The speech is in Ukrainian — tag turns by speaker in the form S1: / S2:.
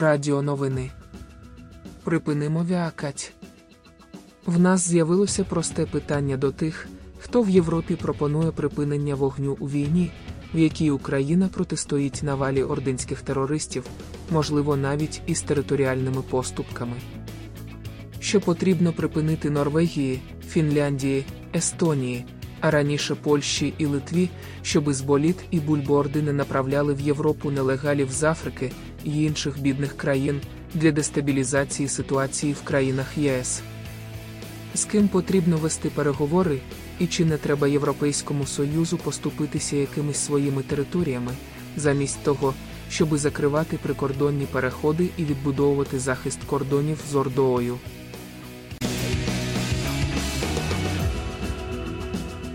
S1: Радіо новини. Припинимо вякать. В нас з'явилося просте питання до тих, хто в Європі пропонує припинення вогню у війні, в якій Україна протистоїть навалі ординських терористів, можливо, навіть із територіальними поступками. Що потрібно припинити Норвегії, Фінляндії, Естонії, а раніше Польщі і Литві, щоби з боліт і бульборди не направляли в Європу нелегалів з Африки і інших бідних країн для дестабілізації ситуації в країнах ЄС. З ким потрібно вести переговори, і чи не треба Європейському Союзу поступитися якимись своїми територіями, замість того, щоби закривати прикордонні переходи і відбудовувати захист кордонів з Ордою.